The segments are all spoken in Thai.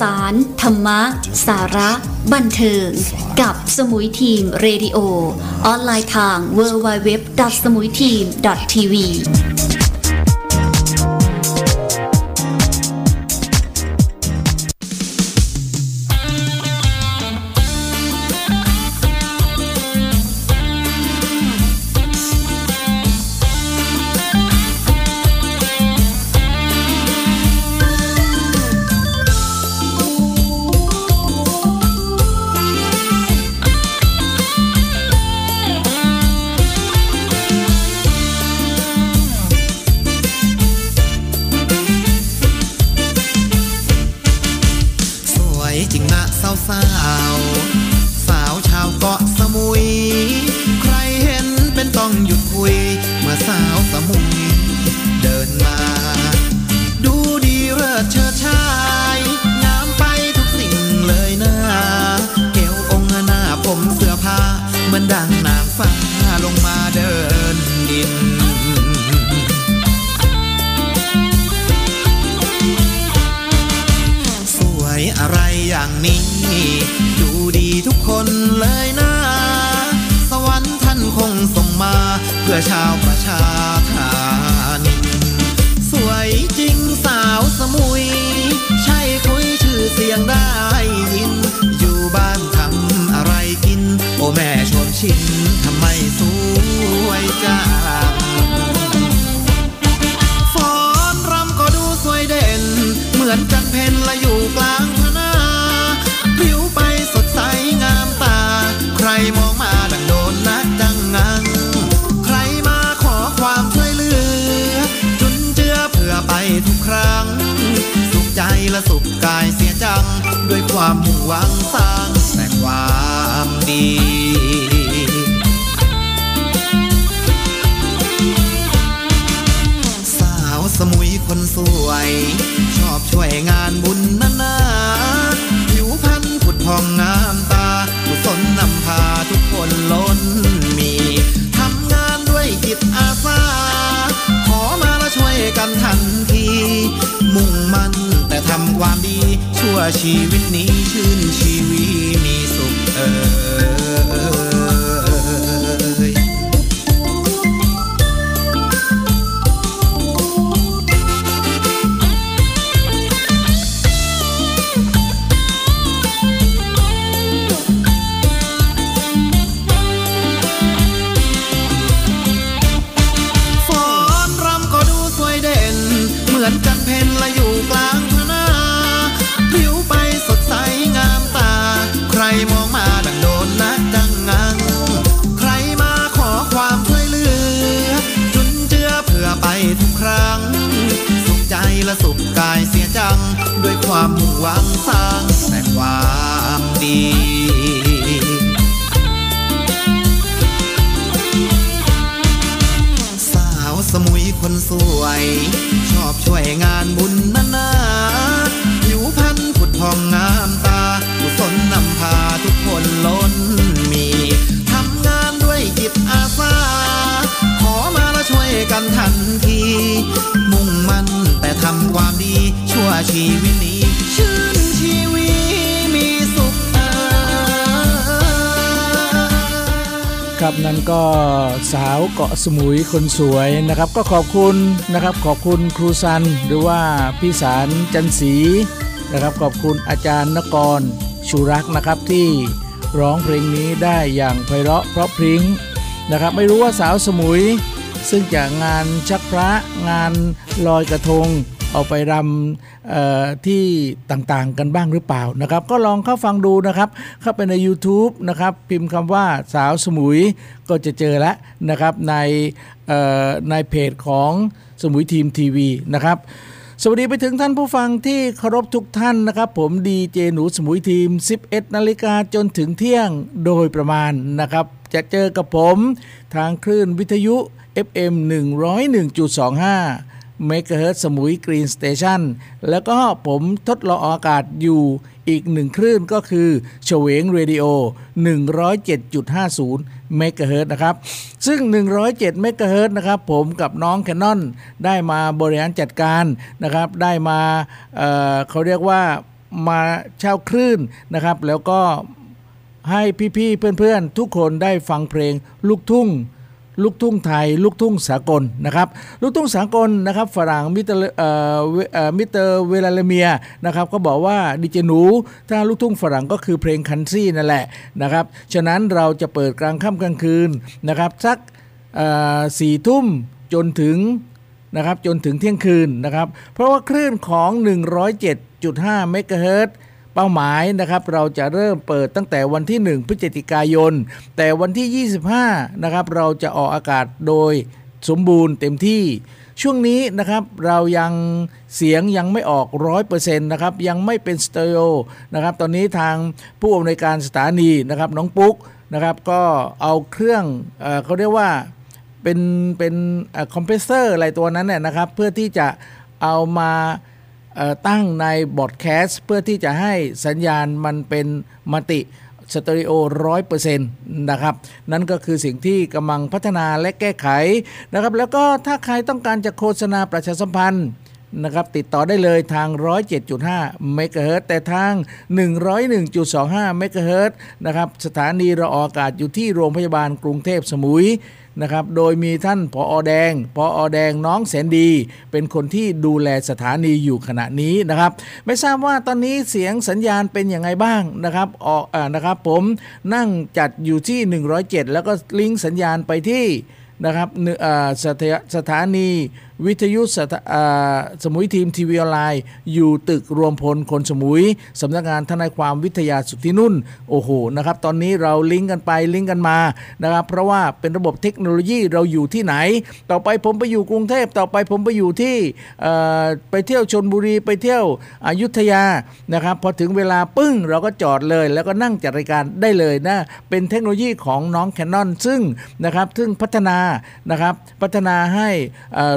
สาร ธรรมะ สาระ บันเทิง กับสมุยทีมเรดิโอ ออนไลน์ทาง w w w s m u i t e a m t v ความมุ่งหวังสร้างแต่ความดีสาวสมุยคนสวย ชอบช่วยงานบุญนานาผิวพรรณผุดพองงามตาผู้สนนำพาทุกคนล้นมีทำงานด้วยจิตอาสา ขอมาแล้วช่วยกันทันที มุ่งมั่น ว่าชีวิตนี้ชื่นชีวีมีสุขเออเหมือนกันเพนละอยู่กลาง ความหวังสร้างแต่ความดีสาวสมุยคนสวย ชอบช่วยงานบุญ ครับนั่นก็ขอบคุณนะครับขอบคุณครูซันหรือว่าพี่สารจันสีนะครับขอบคุณอาจารย์นกรชูรักนะครับที่ร้องเพลงนี้ได้อย่างไพเราะเพราะพริ้งนะครับ ไม่รู้ว่าสาวสมุย ซึ่งจากงานชักพระงานลอยกระทง เอาไปรำ ที่ต่างๆกันบ้างหรือเปล่านะครับ ก็ลองเข้าฟังดูนะครับ เข้าไปใน YouTube นะครับ พิมพ์คำว่าสาวสมุยก็จะเจอแล้วนะครับในในเพจของสมุยทีมทีวีนะครับสวัสดีไปถึงท่านผู้ฟังที่เคารพทุกท่านนะครับ ผมดีเจหนูสมุยทีม 11 นาฬิกาจนถึงเที่ยงโดยประมาณนะครับ จะเจอกับผมทางคลื่นวิทยุ FM 101.25 เมกะเฮิรตซ์สมุย Green Stationแล้วก็ผมทดลองอากาศอยู่อีกหนึ่งคลื่นก็คือเฉวงเรดิโอ 107.50 เมกะเฮิรตซ์นะครับ ซึ่ง 107 เมกะเฮิรตซ์นะครับ ผมกับน้องแคนนอนได้มาบริหารจัดการนะครับ ได้มาเขาเรียกว่ามาเช่าคลื่นนะครับ แล้วก็ให้พี่ๆเพื่อนๆ ทุกคนได้ฟังเพลงลูกทุ่ง ลูกทุ่งไทย ลูกทุ่งสากลนะครับ ลูกทุ่งสากลนะครับ ฝรั่งมิสเตอร์เวเอ่อมิสเตอร์เวลาเลเมียนะครับก็บอกว่าดีเจหนูถ้าลูกทุ่งฝรั่งก็คือเพลง country นั่นแหละนะครับฉะนั้นเราจะเปิดกลางค่ำกลางคืนนะครับสักสี่ทุ่มจนถึงนะครับจนถึงเที่ยงคืนนะครับ เพราะว่าคลื่นของ 107.5 เมกะเฮิรตซ์ เป้าหมายนะครับเราจะเริ่มเปิดตั้งแต่วันที่ 1 พฤศจิกายน แต่วันที่ 25นะครับเราจะออกอากาศโดยสมบูรณ์เต็มที่ช่วงนี้นะครับเรายังเสียงยังไม่ออก100%นต์นะครับยังไม่เป็นสเตอริโอนะครับตอนนี้ทางผู้อำนวยการสถานีนะครับน้องปุ๊กนะครับก็เอาเครื่องเอเขาเรียกว่าเป็นเป็นคอมเพรสเซอร์อะไรตัวนั้นเนี่ยนะครับเพื่อที่จะเอามา ตั้งใน broadcast เพื่อที่จะให้สัญญาณมันเป็น multi สเตอริโอร้อยเปอร์เซ็นต์นะครับ นั่นก็คือสิ่งที่กำลังพัฒนาและแก้ไขนะครับ แล้วก็ถ้าใครต้องการจะโฆษณาประชาสัมพันธ์นะครับติดต่อได้เลยทาง 107.5 เมกะเฮิรตซ์แต่ทาง 101.25 เมกะเฮิรตซ์นะครับ สถานีเราออกอากาศอยู่ที่โรงพยาบาลกรุงเทพสมุย นะครับ โดยมีท่านพออแดง พออแดงน้องแสนดี เป็นคนที่ดูแลสถานีอยู่ขณะนี้นะครับ ไม่ทราบว่าตอนนี้เสียงสัญญาณเป็นยังไงบ้างนะครับ ออกอนะครับผมนั่งจัดอยู่ที่ 107 แล้วก็ลิงก์สัญญาณไปที่นะครับเนื้ออ่าสถสถานีวิทยุสสมุยทีมทีวีออนไลน์ อยู่ตึกรวมพลคนสมุยสำนักงานทนายความวิทยาสุทธินุ่น โอ้โหนะครับตอนนี้เราลิงก์กันไปลิงก์กันมานะครับเพราะว่าเป็นระบบเทคโนโลยีเราอยู่ที่ไหน ต่อไปผมไปอยู่กรุงเทพต่อไปผมไปอยู่ที่ไปเที่ยวชนบุรีไปเที่ยวอยุธยานะครับพอถึงเวลาปึ้งเราก็จอดเลย แล้วก็นั่งจัดรายการได้เลยนะเป็นเทคโนโลยีของน้องแคนนอนซึ่งนะครับซึ่งพัฒนานะครับพัฒนาให้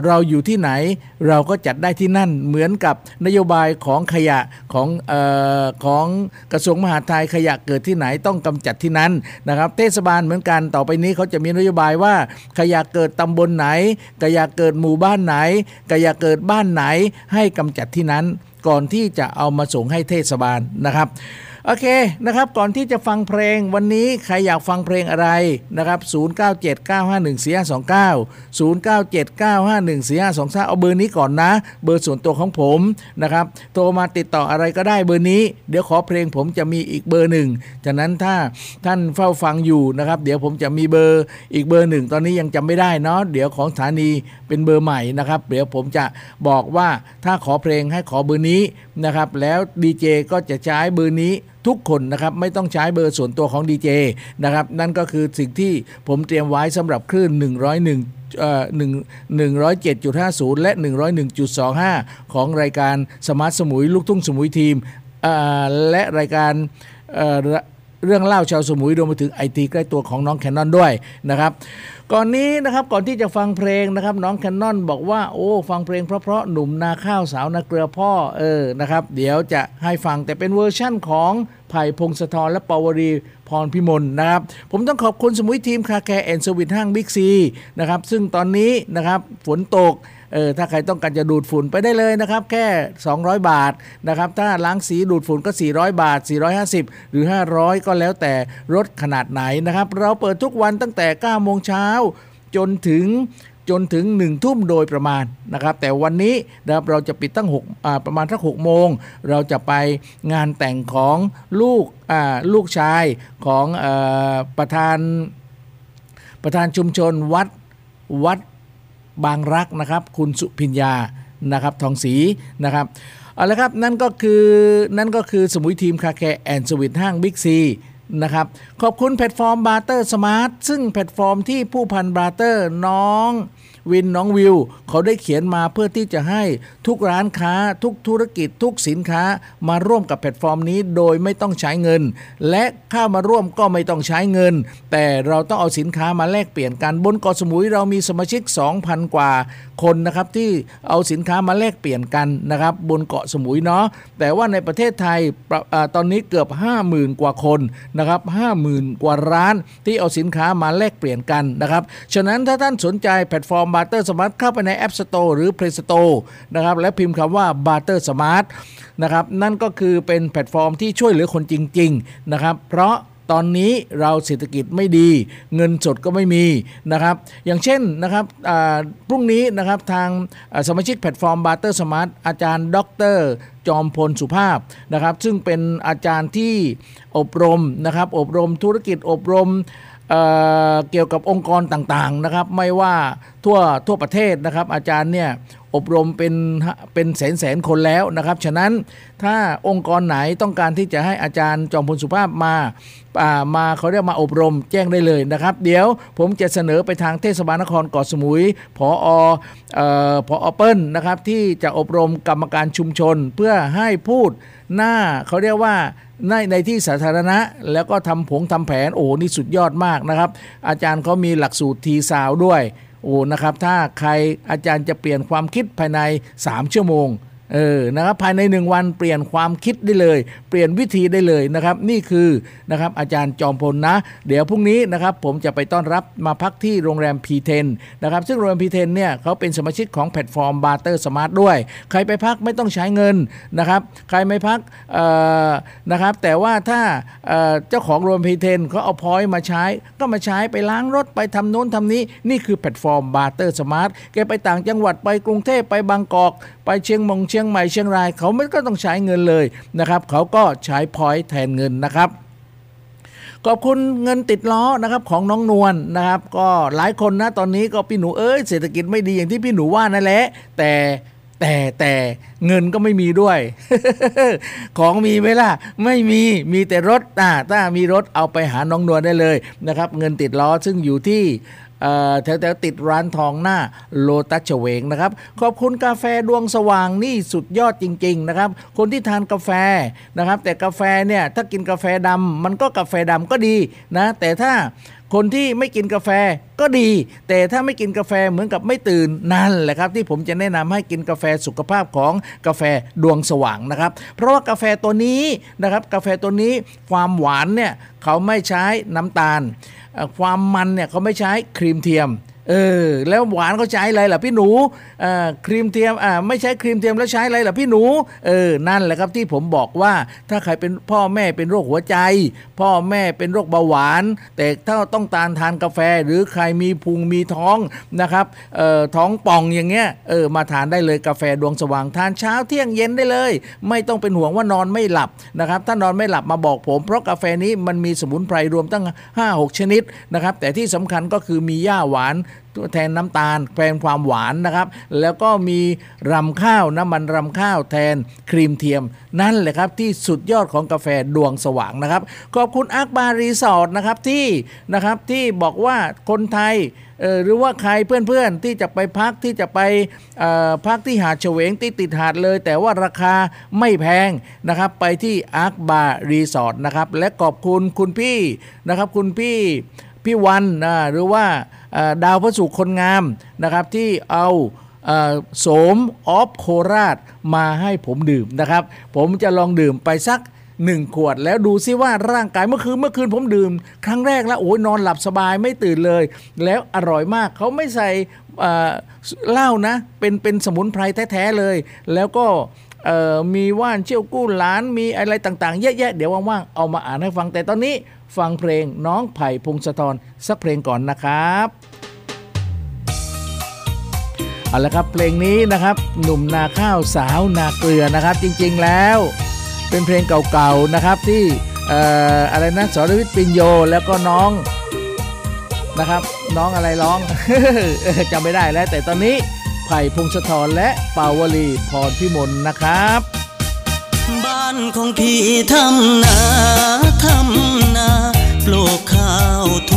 เราอยู่ที่ไหน เราก็จัดได้ที่นั่นเหมือนกับนโยบายของขยะของออของกระทรวงมหาดไทยขยะเกิดที่ไหนต้องกำจัดที่นั้นนะครับเทศบาลเหมือนกันต่อไปนี้เขาจะมีนโยบายว่า ขยะเกิดตำบลไหน ขยะเกิดหมู่บ้านไหน ขยะเกิดบ้านไหนให้กำจัดที่นั้น ก่อนที่จะเอามาส่งให้เทศบาลนะครับ โอเคนะครับก่อนที่จะฟังเพลงวันนี้ใครอยากฟังเพลงอะไรนะครับ0979514529 0979514523 เอาเบอร์นี้ก่อนนะ เบอร์ส่วนตัวของผมนะครับโทรมาติดต่ออะไรก็ได้เบอร์นี้ เดี๋ยวขอเพลงผมจะมีอีกเบอร์หนึ่งจากนั้นถ้าท่านเฝ้าฟังอยู่นะครับเดี๋ยวผมจะมีเบอร์อีกเบอร์หนึ่งตอนนี้ยังจำไม่ได้เนาะเดี๋ยวของสถานีเป็นเบอร์ใหม่นะครับเดี๋ยวผมจะบอกว่าถ้าขอเพลงให้ขอเบอร์นี้นะครับแล้วดีเจก็จะใช้เบอร์นี้ทุกคนนะครับไม่ต้องใช้เบอร์ส่วนตัวของดีเจนะครับนั่นก็คือสิ่งที่ผมเตรียมไว้สำหรับคลื่น 101เอ่อ107.50และ101.25ของรายการ Smart สมุยลูกทุ่งสมุยทีมและรายการ เรื่องเล่าชาวสมุยรวมไปถึงไอทีใกล้ตัวของน้องแคนนอนด้วยนะครับ ก่อนนี้นะครับก่อนที่จะฟังเพลงนะครับ น้องแคนนอนบอกว่าโอ้ ฟังเพลงเพราะๆหนุ่มนาข้าวสาวนาเกลือพ่อเออนะครับ เดี๋ยวจะให้ฟังแต่เป็นเวอร์ชั่นของไผ่พงศธรและปวรีพรพิมลนะครับ ผมต้องขอบคุณสมุยทีม Car Care and Sweet ห้างบิ๊กซีนะครับซึ่งตอนนี้นะครับฝนตก เออถ้าใครต้องการจะดูดฝุ่นไปได้เลยนะครับ แค่ 200 บาทนะครับถ้าล้างสีดูดฝุ่นก็ 400 บาท 450 หรือ 500 ก็แล้วแต่รถขนาดไหนนะครับ เราเปิดทุกวันตั้งแต่9โมงเช้าจนถึงจนถึง 1 ทุ่มโดยประมาณนะครับ แต่วันนี้นะครับเราจะปิดตั้ง6ประมาณสัก6โมง เราจะไปงานแต่งของลูกลูกชายของอประธานประธานชุมชนวัดวัด บางรักนะครับ คุณสุพิญญานะครับทองศรีนะครับเอาละครับนั่นก็คือนั่นก็คือสมุยทีม Car Care and Sweet ห้างบิ๊กซีนะครับขอบคุณแพลตฟอร์ม Barter Smart ซึ่งแพลตฟอร์มที่ผู้พัน Barter น้อง วินน้องวิว เขาได้เขียนมาเพื่อที่จะให้ทุกร้านค้า ทุกธุรกิจทุกสินค้ามาร่วมกับแพลตฟอร์มนี้โดยไม่ต้องใช้เงิน และเข้ามาร่วมก็ไม่ต้องใช้เงิน แต่เราต้องเอาสินค้ามาแลกเปลี่ยนกันบนเกาะสมุยเรามีสมาชิก 2,000 กว่าคนนะครับที่เอาสินค้ามาแลกเปลี่ยนกันนะครับบนเกาะสมุยเนาะแต่ว่าในประเทศไทยตอนนี้เกือบ 50,000 กว่าคนนะครับ50,000 กว่าร้านที่เอาสินค้ามาแลกเปลี่ยนกันนะครับฉะนั้นถ้าท่านสนใจแพลตฟอร์ม Barter Smart เข้าไปใน App Store หรือ Play Store นะครับและพิมพ์คำว่า Barter Smart นะครับนั่นก็คือเป็นแพลตฟอร์มที่ช่วยเหลือคนจริงๆนะครับเพราะตอนนี้เราเศรษฐกิจไม่ดี เงินสดก็ไม่มีนะครับ อย่างเช่นนะครับพรุ่งนี้นะครับทางสมาชิกแพลตฟอร์ม Barter Smart อาจารย์ ดร จอมพลสุภาพนะครับ ซึ่งเป็นอาจารย์ที่อบรมนะครับ อบรมธุรกิจอบรม เกี่ยวกับองค์กรต่างๆนะครับ ไม่ว่าทั่วทั่วประเทศนะครับ อาจารย์เนี่ยอบรมเป็นเป็นแสนแสนคนแล้วนะครับ ฉะนั้นถ้าองค์กรไหนต้องการที่จะให้อาจารย์จอมพลสุภาพมามาเขาเรียกมาอบรมแจ้งได้เลยนะครับ เดี๋ยวผมจะเสนอไปทางเทศบาลนครเกาะสมุยผออพอเปิ้ลนะครับที่จะอบรมกรรมการชุมชนเพื่อให้พูด หน้าเขาเรียกว่าในในที่สาธารณะ แล้วก็ทำผงทำแผนโอ้นี่สุดยอดมากนะครับ อาจารย์เขามีหลักสูตรทีซาวด้วยโอ้นะครับถ้าใครอาจารย์จะเปลี่ยนความคิดภายใน 3 ชั่วโมง เออนะครับภายในหนึ่งวันเปลี่ยนความคิดได้เลย เปลี่ยนวิธีได้เลยนะครับ นี่คือนะครับอาจารย์จอมพลนะ เดี๋ยวพรุ่งนี้นะครับผมจะไปต้อนรับมาพักที่โรงแรม P10 นนะครับซึ่งโรงแรม P10 เนี่ยเขาเป็นสมาชิกของแพลตฟอร์ม Barter Smart ด้วย ใครไปพักไม่ต้องใช้เงินนะครับ ใครไม่พักนะครับ แต่ว่าถ้าเจ้าของโรงแรม P10 เขาเอา point มาใช้ ก็มาใช้ไปล้างรถไปทำโน้นทำนี้ นี่คือแพลตฟอร์ม Barter Smart แกไปต่างจังหวัดไปกรุงเทพไปบางกอก ไปเชียงมงเชียียงใหม่เชียงราย เขาไม่ก็ต้องใช้เงินเลยนะครับ เขาก็ใช้ point แทนเงินนะครับขอบคุณเงินติดล้อนะครับของน้องนวลนนะครับ ก็หลายคนนะตอนนี้ก็พี่หนูเอ้ยเศรษฐกิจไม่ดีอย่างที่พี่หนูว่านั่นแหละแต่แต่แต่เงินก็ไม่มีด้วย ของมีไหมล่ะ ไม่มีมีแต่รถอ่าถ้ามีรถเอาไปหาน้องนวลได้เลยนะครับ เงินติดล้อซึ่งอยู่ที่ แถวแถวติดร้านทองหน้าโลตัสเฉวงนะครับ ขอบคุณกาแฟดวงสว่างนี่สุดยอดจริง ๆ นะครับ คนที่ทานกาแฟนะครับ แต่กาแฟเนี่ยถ้ากินกาแฟดำมันก็กาแฟดำก็ดีนะ แต่ถ้า คนที่ไม่กินกาแฟก็ดี แต่ถ้าไม่กินกาแฟเหมือนกับไม่ตื่นนั่นแหละครับ ที่ผมจะแนะนำให้กินกาแฟสุขภาพของกาแฟดวงสว่างนะครับ เพราะว่ากาแฟตัวนี้นะครับกาแฟตัวนี้ความหวานเนี่ยเขาไม่ใช้น้ำตาล ความมันเนี่ยเขาไม่ใช้ครีมเทียม เออแล้วหวานเขาใช้อะไรล่ะพี่หนูอ่าครีมเทียมอ่าไม่ใช้ครีมเทียมแล้วใช้อะไรล่ะพี่หนูเออนั่นแหละครับที่ผมบอกว่าถ้าใครเป็นพ่อแม่เป็นโรคหัวใจ พ่อแม่เป็นโรคเบาหวาน แต่ถ้าต้องตานทานกาแฟ หรือใครมีพุงมีท้องนะครับเอ่อท้องป่องอย่างเงี้ยเออมาทานได้เลยกาแฟดวงสว่างทานเช้าเที่ยงเย็นได้เลย ไม่ต้องเป็นห่วงว่านอนไม่หลับนะครับถ้านอนไม่หลับมาบอกผม เพราะกาแฟนี้มันมีสมุนไพรรวมตั้ง 5-6 ชนิดนะครับแต่ที่สำคัญก็คือมีหญ้าหวานแทนน้ำตาลแทนความหวานนะครับ แล้วก็มีรำข้าวน้ำมันรำข้าวแทนครีมเทียม นั่นแหละครับที่สุดยอดของกาแฟดวงสว่างนะครับ ขอบคุณ Ark Bar Resort นะครับที่นะครับที่บอกว่าคนไทยหรือว่าใครเพื่อนๆที่จะไปพักที่จะไปพักที่หาดเฉวงที่ติดหาดเลย แต่ว่าราคาไม่แพงนะครับ ไปที่ Ark Bar Resort นะครับ และขอบคุณคุณพี่นะครับ คุณพี่พี่วันนะหรือว่า ดาวพระสุขคนงามนะครับที่เอาโสมออฟโคราชมาให้ผมดื่มนะครับ ผมจะลองดื่มไปสักหนึ่งขวดแล้วดูซิว่าร่างกายเมื่อคืนเมื่อคืนผมดื่ม ครั้งแรกแล้วโอ้ยนอนหลับสบายไม่ตื่นเลย แล้วอร่อยมากเขาไม่ใส่เหล้านะ เป็นเป็นสมุนไพรแท้ ๆ เลย แล้วก็ มีว่านเชี่ยวกู้หลานมีอะไรต่างๆเยอะๆเดี๋ยวว่างๆเอามาอ่านให้ฟังแต่ตอนนี้ฟังเพลงน้องไผ่พงศธรสักเพลงก่อนนะครับเอาละครับเพลงนี้นะครับหนุ่มนาข้าวสาวนาเกลือนะครับ จริงๆแล้ว เป็นเพลงเก่าๆนะครับที่อะไรนะสรวิทย์ปิญโยแล้วก็น้องนะครับ น้องอะไรร้องจำไม่ได้แล้วแต่ตอนนี้ ไผ่พงศธรและเปาวลีพรพิมลนะครับ บ้านของพี่ทำนาทำนาปลูกข้าวทุ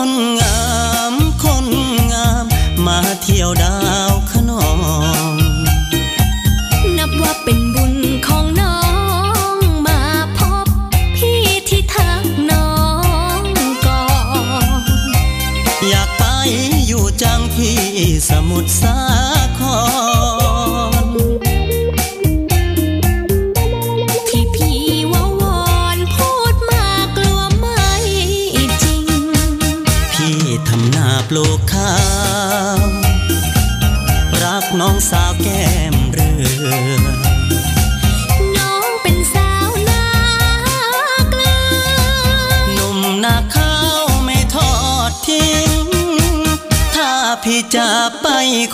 คนงามคนงาม มาเที่ยวดาวขนอง นับว่าเป็นบุญของน้องมาพบพี่ที่ทักน้องก่อนอยากไปอยู่จังที่สมุทรสา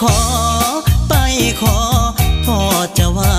ขอ ไปขอพ่อจะว่า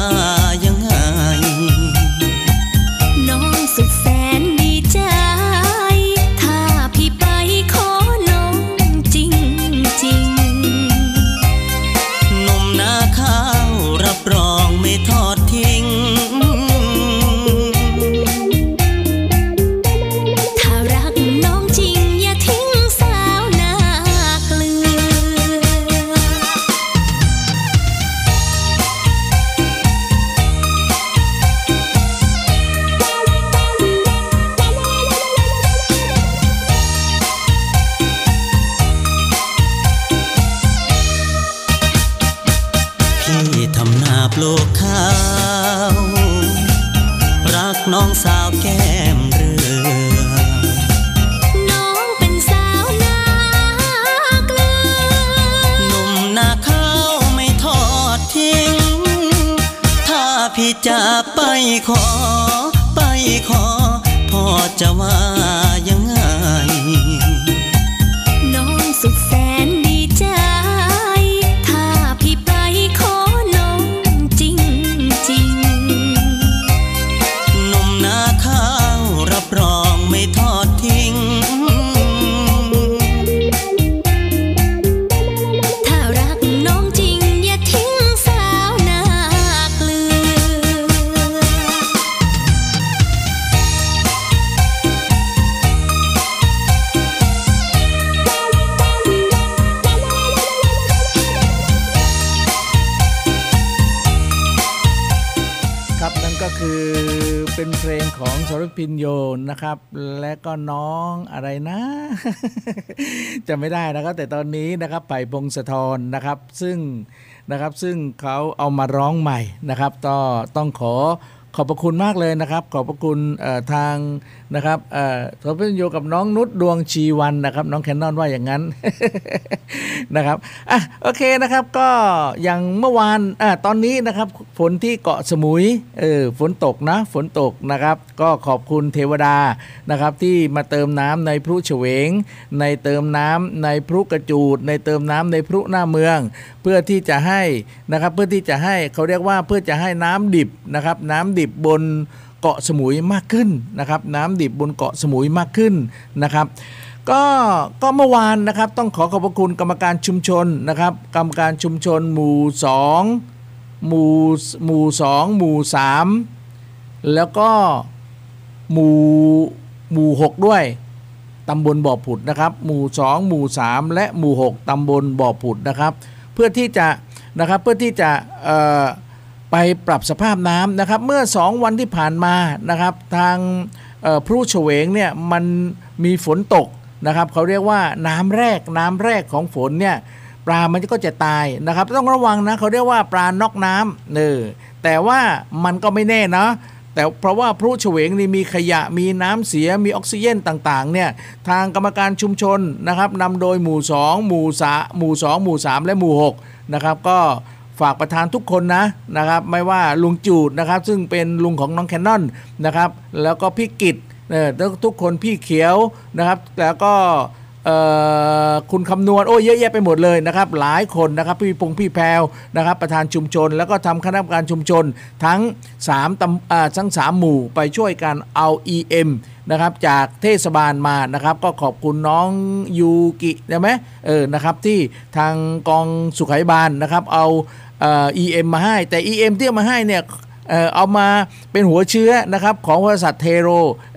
น้องสาวแก้มเรือน้องเป็นสาวนาเกลือหนุ่มนาข้าวไม่ทอดทิ้ง ถ้าพี่จะไปขอ ไปขอพ่อจะว่า พินโยนะครับ และก็น้องอะไรนะจะไม่ได้นะครับ แต่ตอนนี้นะครับไผ่พงศธรนะครับ ซึ่งนะครับซึ่งเขาเอามาร้องใหม่นะครับ ก็ต้องขอขอบพระคุณมากเลยนะครับ ขอบพระคุณทาง นะครับเอ่อสรพินโยกับน้องนุชดวงชีวันนะครับ น้องแคนนอนว่าอย่างนั้นนะครับอะโอเคนะครับก็อย่างเมื่อวานอะตอนนี้นะครับฝนที่เกาะสมุยเออฝนตกนะฝนตกนะครับ ก็ขอบคุณเทวดานะครับที่มาเติมน้ำในพุเฉวง ในเติมน้ำในพุกระจูด ในเติมน้ำในพุหน้าเมือง เพื่อที่จะให้นะครับเพื่อที่จะให้เขาเรียกว่าเพื่อจะให้น้ำดิบนะครับน้ำดิบบน เกาะสมุยมากขึ้นนะครับ น้ำดิบบนเกาะสมุยมากขึ้นนะครับก็ก็เมื่อวานนะครับต้องขอขอบพระคุณกรรมการชุมชนนะครับ กรรมการชุมชนหมู่สองหมู่หมู่สองหมู่สามแล้วก็หมู่หมู่หกด้วยตำบลบ่อผุดนะครับ หมู่สองหมู่สามและหมู่หกตำบลบ่อผุดนะครับ เพื่อที่จะนะครับเพื่อที่จะเอ่อ ไปปรับสภาพน้ำนะครับ เมื่อ 2 วันที่ผ่านมานะครับ ทางพรุเฉวงเนี่ยมันมีฝนตกนะครับเขาเรียกว่าน้ำแรกน้ำแรกของฝนเนี่ยปลามันก็จะตายนะครับ ต้องระวังนะเขาเรียกว่าปลานอกน้ำเออแต่ว่ามันก็ไม่แน่นะแต่เพราะว่าพรุเฉวงนี่มีขยะมีน้ำเสียมีออกซิเจนต่างๆเนี่ยทางกรรมการชุมชนนะครับนำโดยหมู่ 2 หมู่สาหมู่ 2 หมู่ 3 และหมู่6นะครับก็ ฝากประธานทุกคนนะนะครับ ไม่ว่าลุงจูดนะครับ ซึ่งเป็นลุงของน้องแคนนอนนะครับ แล้วก็พี่กิตเออทุกคนพี่เขียวนะครับ แล้วก็คุณคำนวณโอ้เยอะแยะไปหมดเลยนะครับ หลายคนนะครับพี่พงพี่แพรวนะครับ ประธานชุมชน แล้วก็ทำคณะกรรมการชุมชน ทั้ง3ตำอ่าทั้งสามหมู่ไปช่วยกันเอา EM นะครับจากเทศบาลมานะครับ ก็ขอบคุณน้องยูกิใช่ไหมเออนะครับที่ทางกองสุขัยบาลนะครับ เอา เอ่อ EM มาให้ แต่ EM ที่เอามาให้เนี่ยเออเอามาเป็นหัวเชื้อนะครับของบริษัทเทโร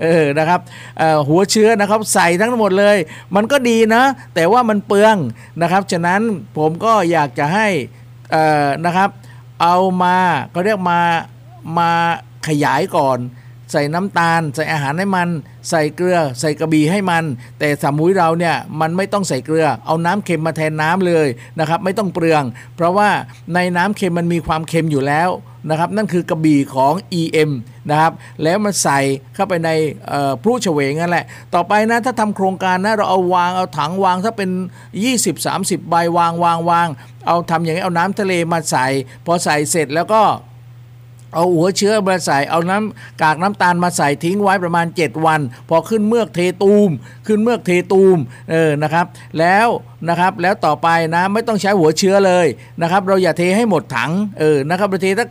เออนะครับเออหัวเชื้อนะครับใส่ทั้งหมดเลย มันก็ดีนะ แต่ว่ามันเปลืองนะครับ ฉะนั้นผมก็อยากจะให้อ่อนะครับ เอามาเขาเรียกมามาขยายก่อน ใส่น้ำตาล ใส่อาหารให้มัน ใส่เกลือ ใส่กระบี่ให้มัน แต่สามุยเราเนี่ยมันไม่ต้องใส่เกลือ เอาน้ำเค็มมาแทนน้ำเลยนะครับ ไม่ต้องเปลือง เพราะว่าในน้ำเค็มมันมีความเค็มอยู่แล้วนะครับ นั่นคือกระบี่ของ EM นะครับ แล้วมันใส่เข้าไปในพลุเฉวงนั่นแหละ ต่อไปนะถ้าทำโครงการนะเราเอาวางเอาถังวางถ้าเป็น 20-30 ใบวางวางวาง เอาทำอย่างนี้เอาน้ำทะเลมาใส่ พอใส่เสร็จแล้วก็ เอาหัวเชื้อมาใส่เอาน้ำกากน้ำตาลมาใส่ทิ้งไว้ประมาณ 7 วัน พอขึ้นเมือกเทตูม ขึ้นเมือกเทตูมเออนะครับ แล้วนะครับแล้วต่อไปนะไม่ต้องใช้หัวเชื้อเลยนะครับเราอย่าเทให้หมดถังเออนะครับเราเททัก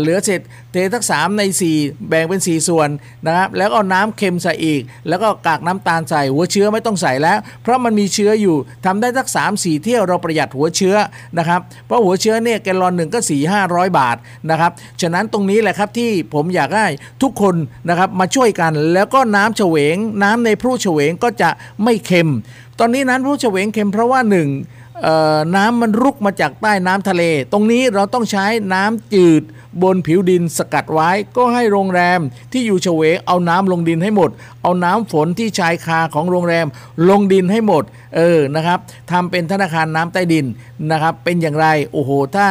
เหลือเสร็จเททักสามใน 4 แบ่งเป็น 4 ส่วนนะครับแล้วเอาน้ำเค็มใส่อีก แล้วก็กากน้ำตาลใส่หัวเชื้อไม่ต้องใส่แล้ว เพราะมันมีเชื้ออยู่ทำได้ทัก3 4เที่ยวเราประหยัดหัวเชื้อนะครับเพราะหัวเชื้อเนี่ยแกลลอนหนึ่งก็4 500บาทนะครับฉะนั้นตรงนี้แหละครับที่ผมอยากให้ทุกคนนะครับมาช่วยกันแล้วก็น้ำเฉวงน้ำในพรุเฉวงก็จะไม่เค็ม ตอนนี้น้ำรู้เฉวงเค็มเพราะว่าหนึ่งน้ำมันรุกมาจากใต้น้ำทะเล ตรงนี้เราต้องใช้น้ำจืดบนผิวดินสกัดไว้ ก็ให้โรงแรมที่อยู่เฉวงเอาน้ำลงดินให้หมด เอาน้ำฝนที่ชายคาของโรงแรมลงดินให้หมด เออนะครับทำเป็นธนาคารน้ำใต้ดินนะครับ เป็นอย่างไร โอ้โห ถ้า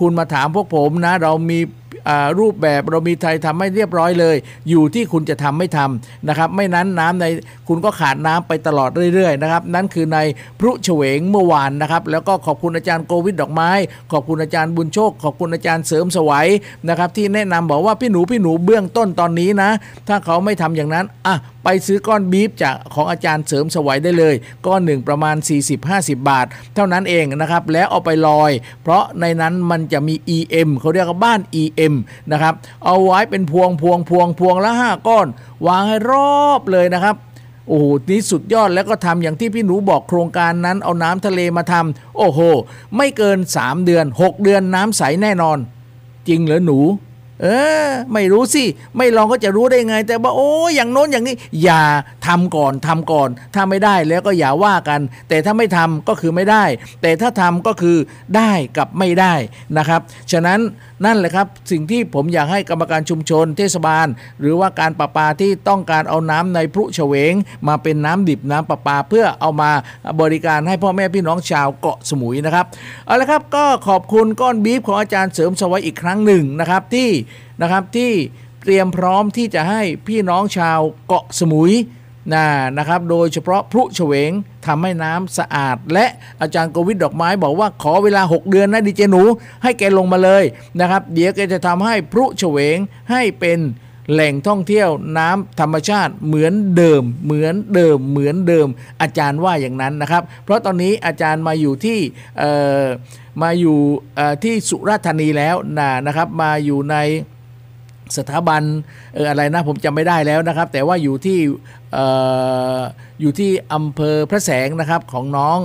คุณมาถามพวกผมนะ เรามีรูปแบบเรามีไทยทำให้เรียบร้อยเลย อยู่ที่คุณจะทำไม่ทำนะครับ ไม่นั้นน้ำในคุณก็ขาดน้ำไปตลอดเรื่อยๆนะครับ นั่นคือในพรุเฉวงเมื่อวานนะครับ แล้วก็ขอบคุณอาจารย์โกวิดดอกไม้ ขอบคุณอาจารย์บุญโชค ขอบคุณอาจารย์เสริมสวัยนะครับ ที่แนะนำบอกว่าพี่หนูพี่หนูเบื้องต้นตอนนี้นะ ถ้าเขาไม่ทำอย่างนั้นอะ ไปซื้อก้อนบีฟจากของอาจารย์เสริมสวัยได้เลย ก้อนหนึ่งประมาณ 40-50 บาท เท่านั้นเองนะครับ แล้วเอาไปลอย เพราะในนั้นมันจะมี EM เขาเรียกว่าบ้าน EM นะครับ เอาไว้เป็นพวงพวงพวงพวงละห้าก้อน วางให้รอบเลยนะครับโอ้โห นี่สุดยอดแล้วก็ทำอย่างที่พี่หนูบอกโครงการนั้นเอาน้ำทะเลมาทำโอ้โห ไม่เกิน 3 เดือน 6 เดือนน้ำใสแน่นอน จริงเหรอหนู เออ ไม่รู้สิ ไม่ลองก็จะรู้ได้ไง แต่ว่าโอ้อย่างโน้นอย่างนี้ อย่าทำก่อนทำก่อน ถ้าไม่ได้แล้วก็อย่าว่ากัน แต่ถ้าไม่ทำก็คือไม่ได้ แต่ถ้าทำก็คือได้กับไม่ได้นะครับ ฉะนั้นนั่นแหละครับ สิ่งที่ผมอยากให้กรรมการชุมชน เทศบาล หรือว่าการประปาที่ต้องการเอาน้ำในพรุเฉวง มาเป็นน้ำดิบน้ำประปา เพื่อเอามาบริการให้พ่อแม่พี่น้องชาวเกาะสมุยนะครับเอาละครับก็ขอบคุณก้อนบีฟของอาจารย์เสริมสวัยอีกครั้งหนึ่งนะครับที่นะครับที่เตรียมพร้อมที่จะให้พี่น้องชาวเกาะสมุยนะนะครับ โดยเฉพาะพลุเฉวงทำให้น้ำสะอาด และอาจารย์โกวิดดอกไม้บอกว่าขอเวลา 6 เดือนนะดีเจหนู ให้แกลงมาเลยนะครับ เดี๋ยวแกจะทำให้พลุเฉวงให้เป็นแหล่งท่องเที่ยวน้ำธรรมชาติเหมือนเดิม เหมือนเดิม เหมือนเดิม อาจารย์ว่าอย่างนั้นนะครับ เพราะตอนนี้อาจารย์มาอยู่ที่ มาอยู่ที่สุราษฎร์ธานีแล้วนะนะครับมาอยู่ในสถาบันเอออะไรนะผมจำไม่ได้แล้วนะครับ แต่ว่าอยู่ที่อออยู่ที่อำเภอพระแสงนะครับของน้อง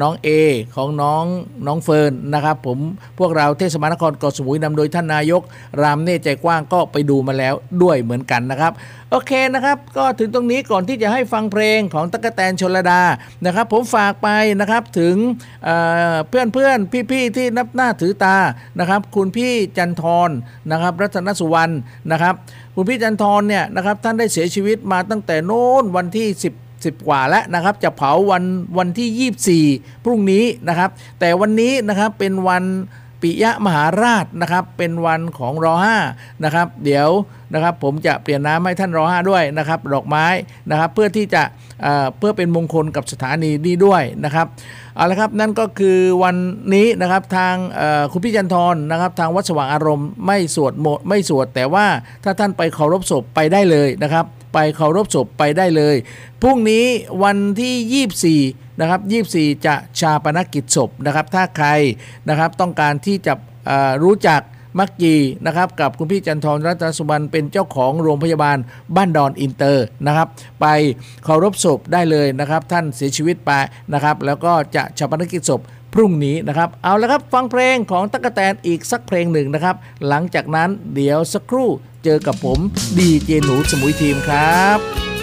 น้องเอของน้องน้องเฟิร์นนะครับผมพวกเราเทศบาลนครเกาะสมุยนำโดยท่านนายก รามเน่ใจกว้างก็ไปดูมาแล้วด้วยเหมือนกันนะครับ โอเคนะครับ ก็ถึงตรงนี้ก่อนที่จะให้ฟังเพลงของตะกแตนชนระดานะครับ ผมฝากไปนะครับถึงเพื่อนเพื่อนพี่ๆที่นับหน้าถือตานะครับ คุณพี่จันทร์นะครับ รัตนสุวรรณนะครับ คุณพี่จันทร์เนี่ยนะครับท่านได้เสียชีวิตมาตั้งแต่โน้นวันที่10 10กว่าแล้วนะครับ จะเผาวันวันที่ 24 พรุ่งนี้นะครับ แต่วันนี้นะครับเป็นวันปิยะมหาราชนะครับ เป็นวันของรอห้านะครับ เดี๋ยว นะครับ ผมจะเปลี่ยนน้ำให้ท่านรอห้าด้วยนะครับ ดอกไม้นะครับ เพื่อที่จะเพื่อเป็นมงคลกับสถานีนี้ด้วยนะครับเอาละครับนั่นก็คือวันนี้นะครับทางคุณพี่จันทร์นะครับ ทางวัดสว่างอารมณ์ไม่สวดโมดไม่สวด แต่ว่าถ้าท่านไปเคารพศพไปได้เลยนะครับ ไปเคารพศพไปได้เลยพรุ่งนี้วันที่ 24นะครับ24 จะชาปนกิจศพนะครับ ถ้าใครนะครับต้องการที่จะรู้จัก มักจีนะครับกับคุณพี่จันทร์รัตนสุวรรณเป็นเจ้าของโรงพยาบาลบ้านดอนอินเตอร์นะครับไปเคารพศพได้เลยนะครับ ท่านเสียชีวิตไปนะครับแล้วก็จะฌาปนกิจศพพรุ่งนี้นะครับ เอาละครับฟังเพลงของตั๊กแตนอีกสักเพลงหนึ่งนะครับ หลังจากนั้นเดี๋ยวสักครู่เจอกับผมดีเจหนูสมุยทีมครับ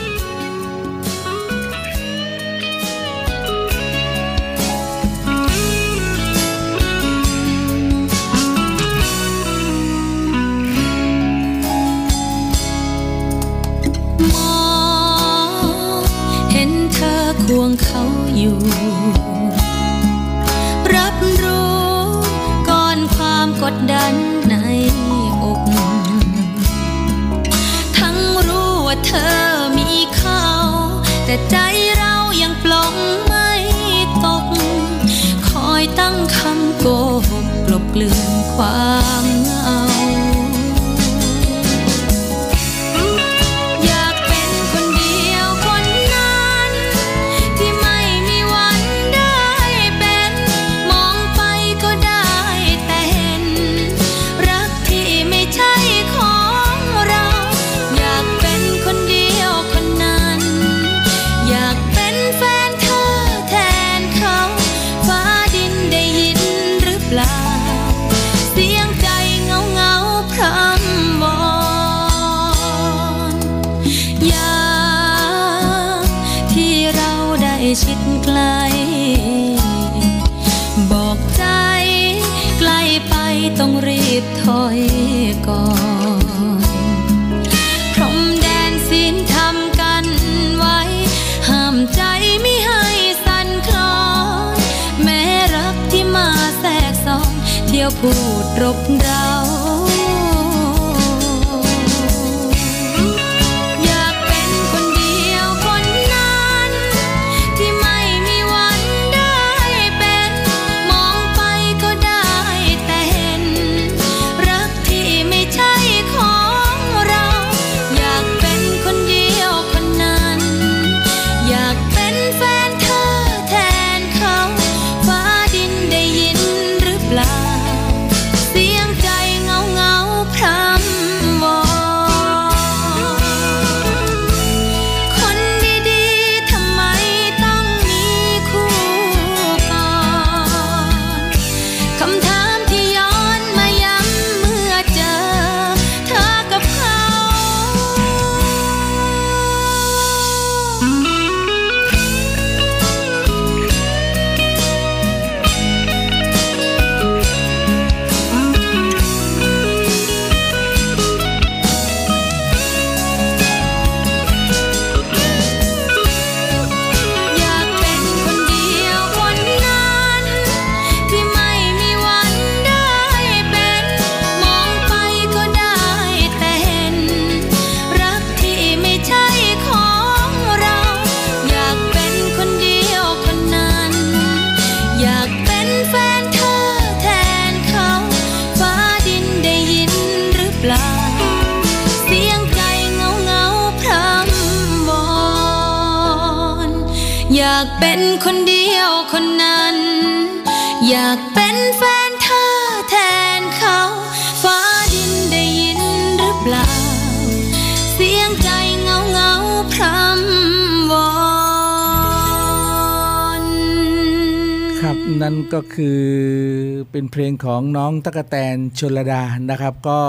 เพลงของน้องตั๊กแตนชลดานะครับ ก็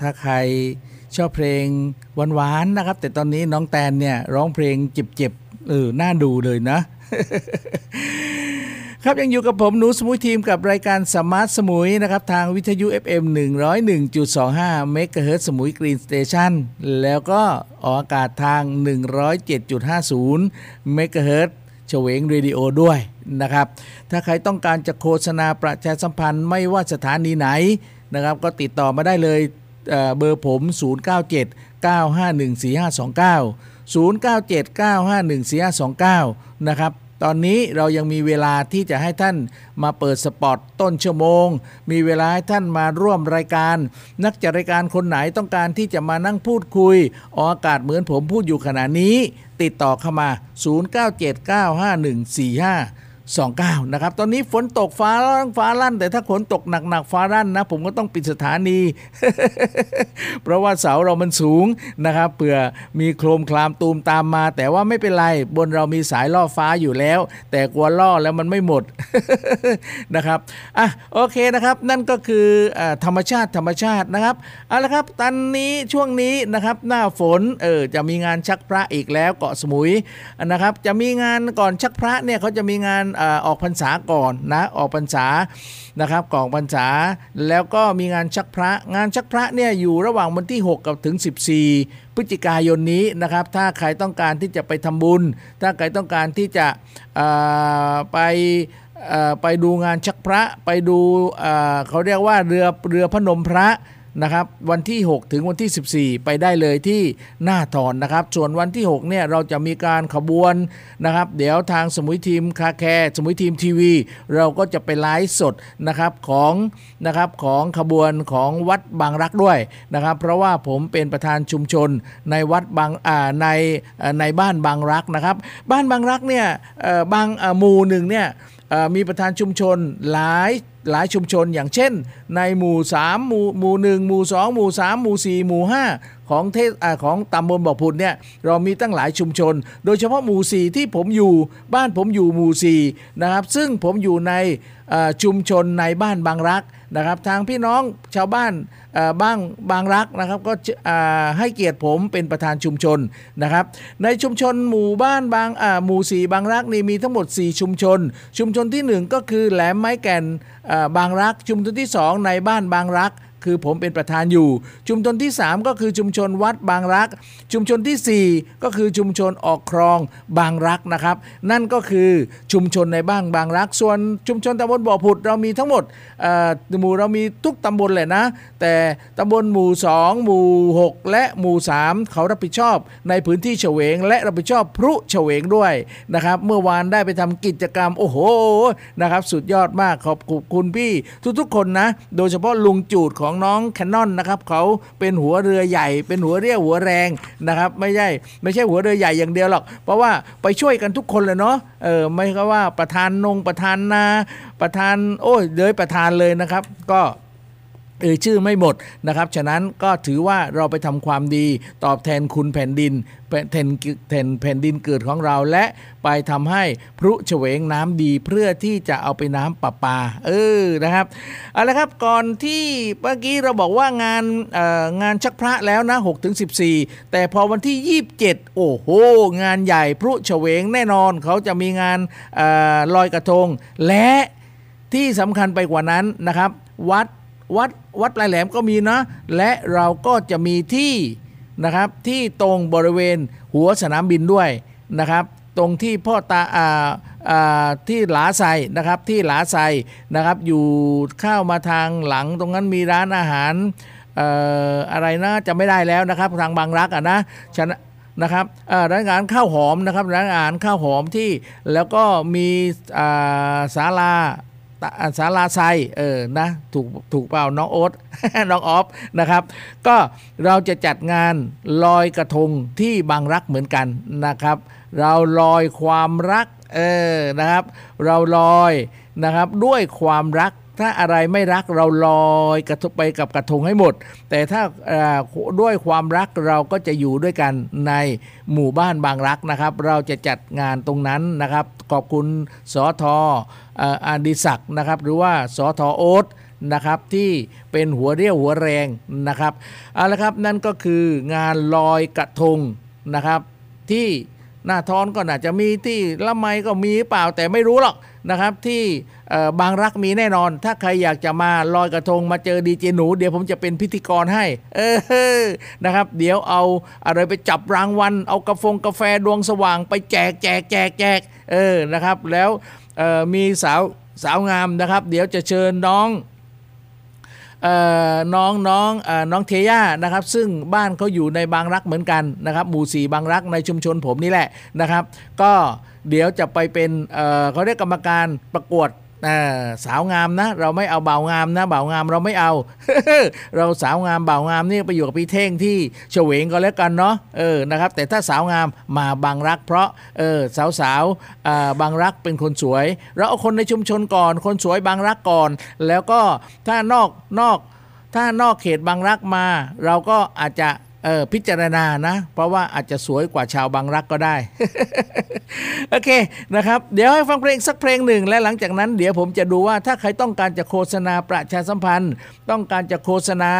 ถ้าใครชอบเพลงหวานๆนะครับ แต่ตอนนี้น้องแตนเนี่ยร้องเพลงเจ็บๆเออน่าดูเลยนะครับยังอยู่กับผมหนูสมุยทีมกับรายการ Smart สมุยนะครับทางวิทยุ FM 101.25เมกะเฮิรตซ์สมุย Green Station แล้วก็ออกอากาศทาง 107.50เมกะเฮิรตซ์เฉวงเรดิโอด้วย นะครับ ถ้าใครต้องการจะโฆษณาประชาสัมพันธ์ไม่ว่าสถานีไหนนะครับ ก็ติดต่อมาได้เลยเอ่อเบอร์ผม 097 951 4529 097 951 4529 นะครับตอนนี้เรายังมีเวลาที่จะให้ท่านมาเปิดสปอตต้นชั่วโมง มีเวลาให้ท่านมาร่วมรายการ นักจัดรายการคนไหนต้องการที่จะมานั่งพูดคุยออกอากาศเหมือนผมพูดอยู่ขณะนี้ ติดต่อเข้ามา 29 นะครับ ตอนนี้ฝนตกฟ้าร้องฟ้าลั่น แต่ถ้าฝนตกหนักๆฟ้าลั่นนะ ผมก็ต้องปิดสถานี เพราะว่าเสาเรามันสูงนะครับเผื่อมีโครมคลามตูมตามมา แต่ว่าไม่เป็นไร บนเรามีสายล่อฟ้าอยู่แล้ว แต่กลัวล่อแล้วมันไม่หมดนะครับอะโอเคนะครับ นั่นก็คืออธรรมชาติธรรมชาตินะครับเอาละครับตอนนี้ช่วงนี้นะครับหน้าฝนเออจะมีงานชักพระอีกแล้วเกาะสมุยนะครับ จะมีงานก่อนชักพระเนี่ยเขาจะมีงานอออกพรรษาก่อนนะออกพรรษานะครับก่อนพรรษาแล้วก็มีงานชักพระ งานชักพระเนี่ยอยู่ระหว่างวันที่ 6 กับถึง 14 พฤศจิกายนนี้นะครับ ถ้าใครต้องการที่จะไปทำบุญ ถ้าใครต้องการที่จะไปไปดูงานชักพระไปดูเขาเรียกว่าเรือเรือพนมพระ นะครับวันที่ 6 ถึงวันที่ 14 ไปได้เลยที่หน้าถอนนะครับ ส่วนวันที่ 6 เนี่ยเราจะมีการขบวนนะครับ เดี๋ยวทางสมุยทีมคาแคร์สมุยทีมทีวี เราก็จะไปไลฟ์สดนะครับของนะครับของขบวนของวัดบางรักด้วยนะครับ เพราะว่าผมเป็นประธานชุมชนในวัดบางอ่าในในบ้านบางรักนะครับ บ้านบางรักเนี่ยบางหมู่หนึ่งเนี่ยมีประธานชุมชนหลาย หลายชุมชนอย่างเช่น ในหมู่ 3 หมู่หมู่1หมู่ 2 หมู่ 3 หมู่ 4 หมู่ 5 ของเทศของตำบลบ่อผุดเนี่ยเรามีตั้งหลายชุมชน โดยเฉพาะหมู่4ที่ผมอยู่บ้านผมอยู่หมู่4นะครับ ซึ่งผมอยู่ในชุมชนในบ้านบางรักนะครับทางพี่น้องชาวบ้านบ้างบางรักนะครับก็ให้เกียรติผมเป็นประธานชุมชนนะครับ ในชุมชนหมู่บ้านบางหมู่4บางรักนี่มีทั้งหมด 4 ชุมชน ชุมชนที่ 1 ก็คือแหลมไม้แก่นบางรัก ชุมชนที่ 2 ในบ้านบางรัก คือผมเป็นประธานอยู่ ชุมชนที่ 3 ก็คือชุมชนวัดบางรัก ชุมชนทีสี่4 ก็คือชุมชนออกครองบางรักนะครับ นั่นก็คือชุมชนในบ้านบางรัก ส่วนชุมชนตำบลบ่อผุดเรามีทั้งหมดหมู่เรามีทุกตำบลเลยนะ แต่ตำบลหมู่ 2 หมู่ 6 และหมู่ 3 เขารับผิดชอบในพื้นที่เฉวง และรับผิดชอบพรุเฉวงด้วยนะครับเมื่อวานได้ไปทำกิจกรรม โอ้โหนะครับ สุดยอดมากขอบคุณพี่ทุกๆคนนะ โดยเฉพาะลุงจูดของน้องแคนนอนนะครับเขาเป็นหัวเรือใหญ่ เป็นหัวเรี่ยวหัวแรงนะครับ ไม่ใช่ไม่ใช่หัวเรือใหญ่อย่างเดียวหรอก เพราะว่าไปช่วยกันทุกคนเลยเนาะเออไม่ก็ว่าประธานนงประธานนาประธานโอ้ยเลยประธานเลยนะครับ ก็ เอ่ยชื่อไม่หมดนะครับ ฉะนั้นก็ถือว่าเราไปทำความดีตอบแทนคุณแผ่นดินแทนแทนแผ่นดินเกิดของเราและไปทำให้พรุเฉวงน้ำดีเพื่อที่จะเอาไปน้ำประปา เออนะครับเอาละครับก่อนที่เมื่อกี้เราบอกว่างานงานชักพระแล้วนะ6ถึง14 แต่พอวันที่ 27 โอ้โห งานใหญ่พรุเฉวงแน่นอน เขาจะมีงานออลอยกระทง และที่สำคัญไปกว่านั้นนะครับ วัด วัดวัดปลายแหลมก็มีนะ และเราก็จะมีที่นะครับที่ตรงบริเวณหัวสนามบินด้วยนะครับ ตรงที่พ่อตาอ่าอ่าที่หลาไซนะครับที่หลาไซนะครับอยู่เข้ามาทางหลังตรงนั้นมีร้านอาหารเอ่ออะไรนะจะไม่ได้แล้วนะครับทางบางรักอะนะฉะนั้นะครับอ่อร้านอาหารข้าวหอมนะครับร้านอาหารข้าวหอมที่แล้วก็มีอ่าศาลา สาราไซเออนะถูกถูกเปล่าน้องโอ๊ตน้องออฟนะครับ ก็เราจะจัดงานลอยกระทงที่บางรักเหมือนกันนะครับ เราลอยความรักเออนะครับ เราลอยนะครับด้วยความรัก ถ้าอะไรไม่รักเราลอยกระทบไปกับกระทงให้หมด แต่ถ้าด้วยความรักเราก็จะอยู่ด้วยกันในหมู่บ้านบางรักนะครับ เราจะจัดงานตรงนั้นนะครับ ขอบคุณสอทออาดิศักนะครับ หรือว่าสอทอโอ๊ตนะครับที่เป็นหัวเรี่ยวหัวแรงนะครับเอาละครับนั่นก็คืองานลอยกระทงนะครับที่ หน้าทอนก็น่าจะมีที่ละไมก็มีเปล่าแต่ไม่รู้หรอกนะครับ ที่บางรักมีแน่นอน ถ้าใครอยากจะมาลอยกระทงมาเจอดีเจหนู เดี๋ยวผมจะเป็นพิธีกรให้ เออนะครับ เดี๋ยวเอาอะไรไปจับรางวัลเอากาแฟกาแฟดวงสว่างไปแจกแจกแจกแจกเออนะครับ แล้วมีสาวสาวงามนะครับ เดี๋ยวจะเชิญน้อง น้องน้องน้องเทย่านะครับ ซึ่งบ้านเขาอยู่ในบางรักเหมือนกันนะครับหมู่สี่บางรักในชุมชนผมนี่แหละนะครับ ก็เดี๋ยวจะไปเป็นเขาเรียกกรรมการประกวด สาวงามนะ เราไม่เอาเบางามนะเบางามเราไม่เอา เราสาวงามเบางามนี่ไปอยู่กับพี่เท่งที่เฉวงก็แล้วกันเนาะเออนะครับ แต่ถ้าสาวงามมาบางรัก เพราะเออสาวสาวบางรักเป็นคนสวย เราเอาคนในชุมชนก่อน คนสวยบางรักก่อน แล้วก็ถ้านอกนอกถ้านอกเขตบางรักมา เราก็อาจจะ เออพิจารณานะ เพราะว่าอาจจะสวยกว่าชาวบางรักก็ได้ โอเคนะครับ เดี๋ยวให้ฟังเพลงสักเพลงหนึ่ง และหลังจากนั้น เดี๋ยวผมจะดูว่าถ้าใครต้องการจะโฆษณาประชาสัมพันธ์ ต้องการจะโฆษณา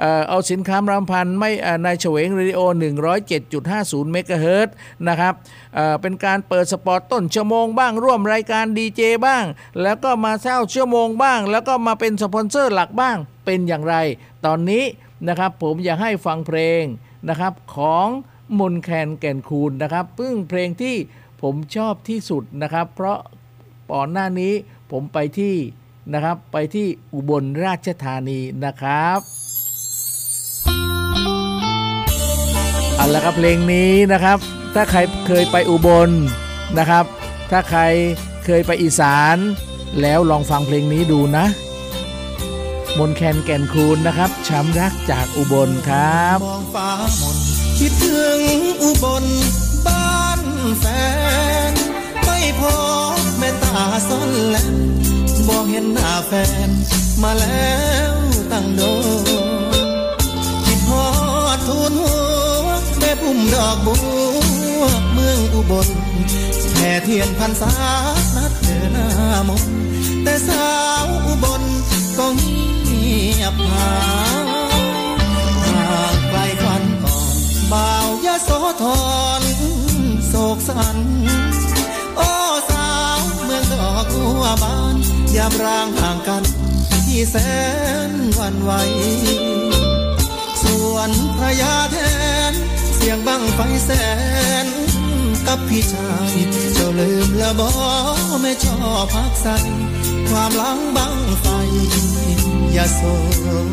เออเอาสินค้ารำพันไม่ในเฉวงเรดิโอ 107.50 เมกะเฮิรตนะครับเออเป็นการเปิดสปอตต้นชั่วโมงบ้างร่วมรายการดีเจบ้าง แล้วก็มาเช่าชั่วโมงบ้าง แล้วก็มาเป็นสปอนเซอร์หลักบ้างเป็นอย่างไร ตอนนี้ นะครับผมอยากให้ฟังเพลงนะครับของมนแคนแก่นคูณนะครับซึ่งเพลงที่ผมชอบที่สุดนะครับ เพราะก่อนหน้านี้ผมไปที่นะครับไปที่อุบลราชธานีนะครับเอาละครับเพลงนี้นะครับ ถ้าใครเคยไปอุบลนะครับ ถ้าใครเคยไปอีสาน แล้วลองฟังเพลงนี้ดูนะ มนแคนแก่นคูณนะครับช้ำรักจากอุบลครับมองฟ้ามนคิดถึงอุบลบ้านแฟน ไม่พอแม่ตาซ่อนแลมบอกเห็นหน้าแฟน มาแล้วตั้งโดนคิดฮอดทูนหัวแม่ปุ่มดอกบัวเมืองอุบลแผ่เทียนพันษานัดเดินหน้ามนแต่สาวอุบล ก็เงียบหายหางไกลควันอ่อนบ่าวยะโสธรโศกสัน โอ้สาวเมืองดอกบัวบานยามร่างห่างกัน ที่แสนวันไหว ส่วนพระยาแทน เสียงบังไฟแสนกับพี่ชายเจ้าลืมละบอไม่ชอบพักใส ความหลังบังไฟยาโสธร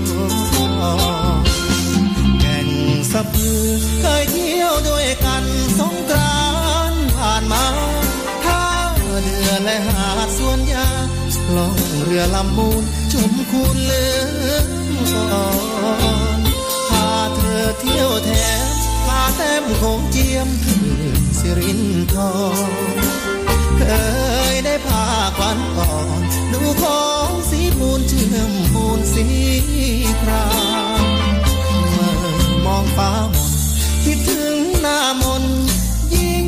แก่งสะพือเคยเที่ยวด้วยกันสงกรานผ่านมาท่าเรือและหาดสวนยาล่องเรือลำมูลชมคูนเลืองอ่อนพาเธอเที่ยวแถมพาแต้มโขงเจียมคืนสิรินทรเคย ได้พาควันอ่อนดูของสีมูลเชื่อมมูลสีครามเมื่อมองฟ้ามนคิดถึงหน้ามนยิ่ง